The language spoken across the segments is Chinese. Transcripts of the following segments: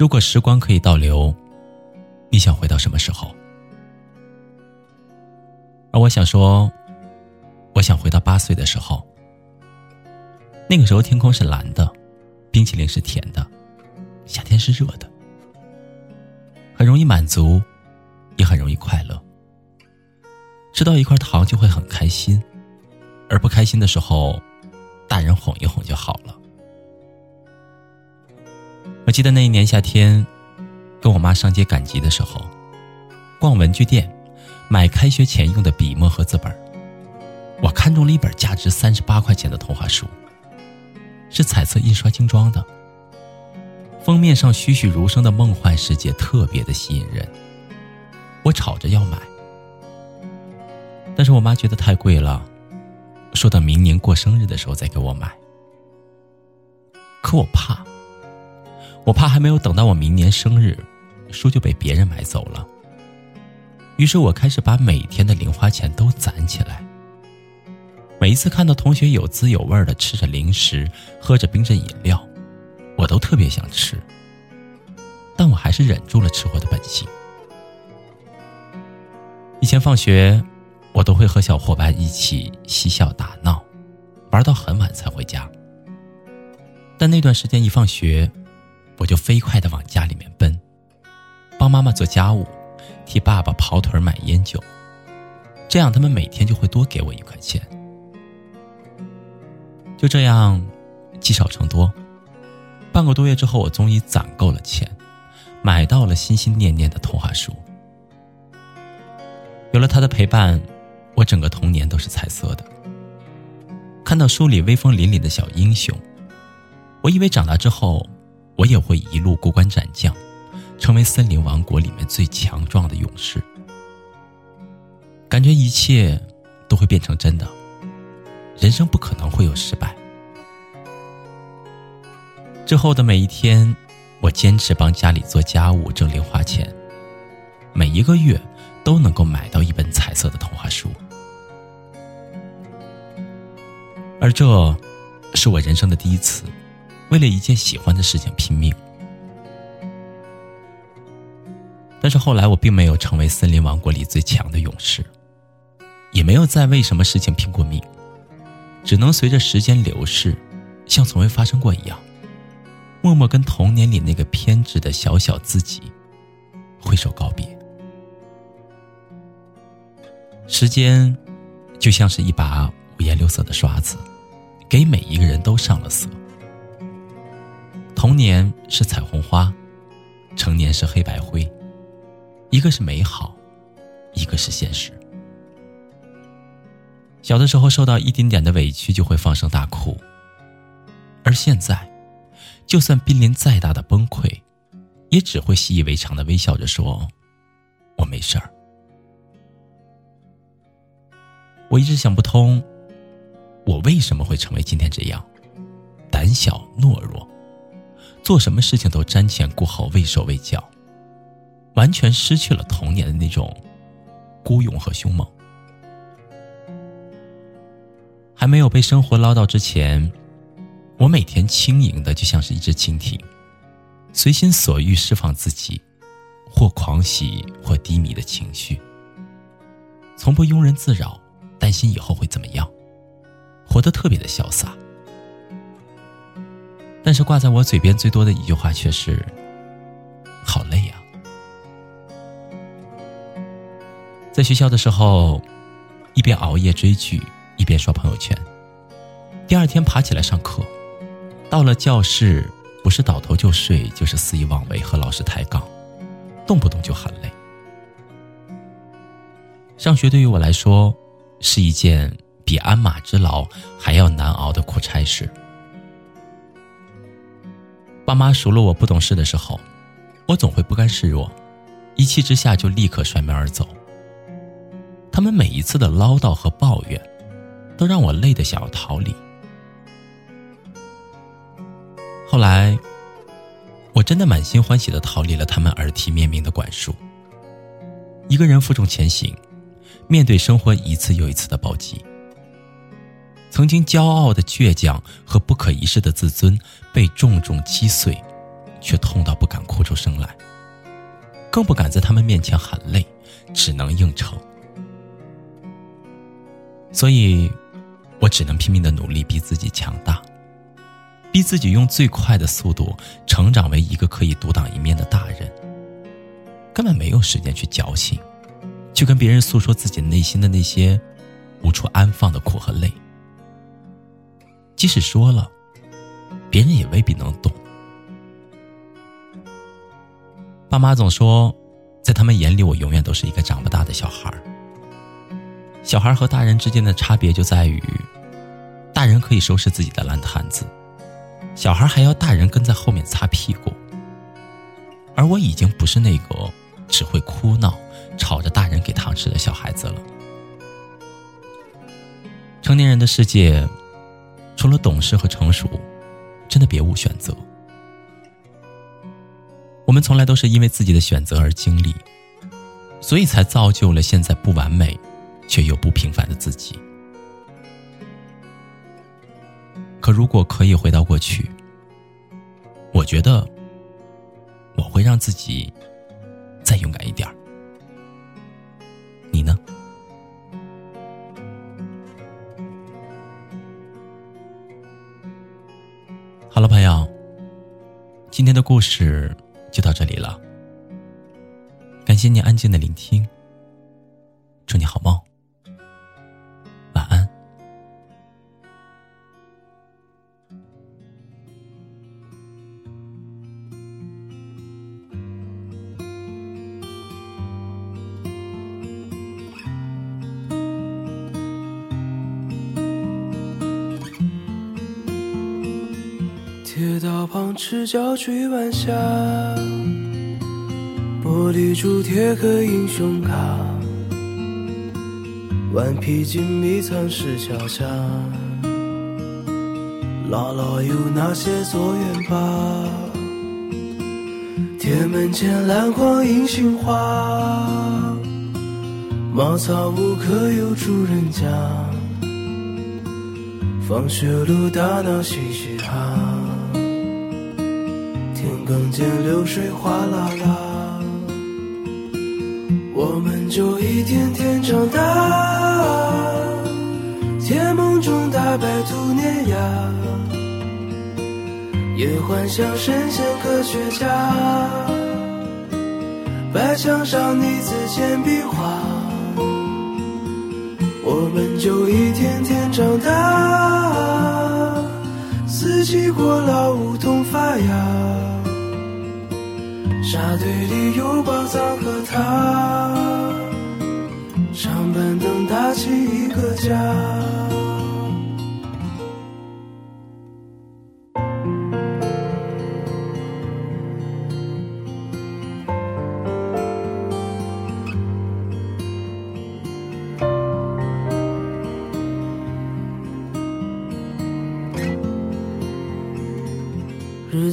如果时光可以倒流，你想回到什么时候？而我想说，我想回到八岁的时候。那个时候天空是蓝的，冰淇淋是甜的，夏天是热的，很容易满足，也很容易快乐。吃到一块糖就会很开心，而不开心的时候，大人哄一哄就好了。我记得那一年夏天，跟我妈上街赶集的时候，逛文具店，买开学前用的笔墨和字本我看中了一本价值三十八块钱的童话书，是彩色印刷精装的，封面上栩栩如生的梦幻世界特别的吸引人。我吵着要买，但是我妈觉得太贵了，说等明年过生日的时候再给我买。可我怕。我怕还没有等到我明年生日，书就被别人买走了。于是我开始把每天的零花钱都攒起来。每一次看到同学有滋有味的吃着零食，喝着冰镇饮料，我都特别想吃。但我还是忍住了吃货的本性。以前放学，我都会和小伙伴一起嬉笑打闹，玩到很晚才回家。但那段时间一放学，我就飞快的往家里面奔，帮妈妈做家务，替爸爸跑腿买烟酒，这样他们每天就会多给我一块钱。就这样，积少成多，半个多月之后，我终于攒够了钱，买到了心心念念的童话书。有了他的陪伴，我整个童年都是彩色的。看到书里威风凛凛的小英雄，我以为长大之后。我也会一路过关斩将，成为森林王国里面最强壮的勇士。感觉一切都会变成真的，人生不可能会有失败。之后的每一天，我坚持帮家里做家务挣零花钱，每一个月都能够买到一本彩色的童话书，而这是我人生的第一次。为了一件喜欢的事情拼命，但是后来我并没有成为森林王国里最强的勇士，也没有再为什么事情拼过命，只能随着时间流逝，像从未发生过一样，默默跟童年里那个偏执的小小自己挥手告别。时间就像是一把五颜六色的刷子，给每一个人都上了色。童年是彩虹花，成年是黑白灰，一个是美好，一个是现实。小的时候受到一丁点的委屈就会放声大哭，而现在，就算濒临再大的崩溃，也只会习以为常的微笑着说：“我没事儿。”我一直想不通，我为什么会成为今天这样，胆小懦弱。做什么事情都瞻前顾后、畏手畏脚，完全失去了童年的那种孤勇和凶猛。还没有被生活唠叨之前，我每天轻盈的就像是一只蜻蜓，随心所欲释放自己，或狂喜或低迷的情绪，从不庸人自扰，担心以后会怎么样，活得特别的潇洒。但是挂在我嘴边最多的一句话却是：“好累呀。”在学校的时候，一边熬夜追剧，一边刷朋友圈。第二天爬起来上课，到了教室，不是倒头就睡，就是肆意妄为和老师抬杠，动不动就喊累。上学对于我来说，是一件比鞍马之劳还要难熬的苦差事。爸妈数落我不懂事的时候，我总会不甘示弱，一气之下就立刻摔门而走。他们每一次的唠叨和抱怨，都让我累得想要逃离。后来，我真的满心欢喜的逃离了他们耳提面命的管束，一个人负重前行，面对生活一次又一次的暴击。曾经骄傲的倔强和不可一世的自尊被重重击碎，却痛到不敢哭出声来，更不敢在他们面前喊累，只能硬撑。所以，我只能拼命的努力，逼自己强大，逼自己用最快的速度成长为一个可以独当一面的大人。根本没有时间去矫情，去跟别人诉说自己内心的那些无处安放的苦和累。即使说了，别人也未必能懂。爸妈总说，在他们眼里，我永远都是一个长不大的小孩。小孩和大人之间的差别就在于，大人可以收拾自己的烂摊子，小孩还要大人跟在后面擦屁股。而我已经不是那个只会哭闹、吵着大人给糖吃的小孩子了。成年人的世界。除了懂事和成熟，真的别无选择。我们从来都是因为自己的选择而经历，所以才造就了现在不完美却又不平凡的自己。可如果可以回到过去，我觉得我会让自己再勇敢一点儿。好了，朋友，今天的故事就到这里了。感谢你安静的聆听，祝你好梦。铁道旁赤脚追晚霞，玻璃珠贴个英雄卡，顽皮筋迷藏石桥下，姥姥有那些作业吧？铁门前篮筐银杏花，茅草屋可有住人家？放学路打闹嘻嘻哈。更见流水哗啦啦，我们就一天天长大，甜梦中大白兔碾压，也幻想神仙科学家，白墙上泥字简笔画，我们就一天天长大，四季过老梧桐发芽。沙堆里有宝藏和他，长板凳搭起一个家。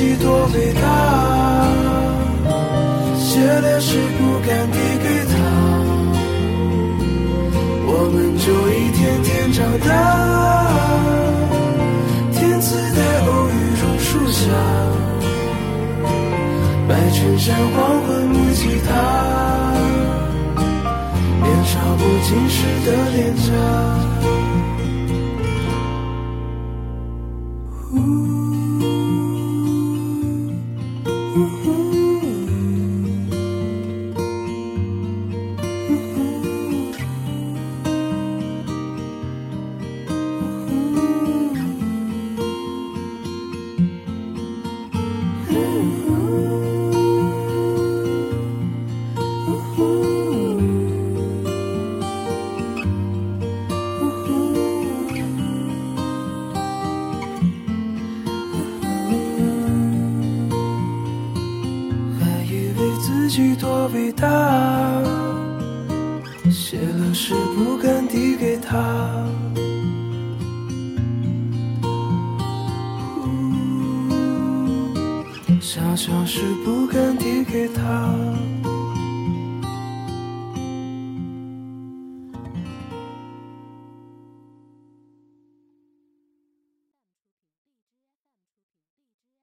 己多伟大，写的诗不敢递给他。我们就一天天长大，天赐的偶遇榕树下，白衬衫黄昏木吉他。年少不经事的脸颊。像是不敢递给他。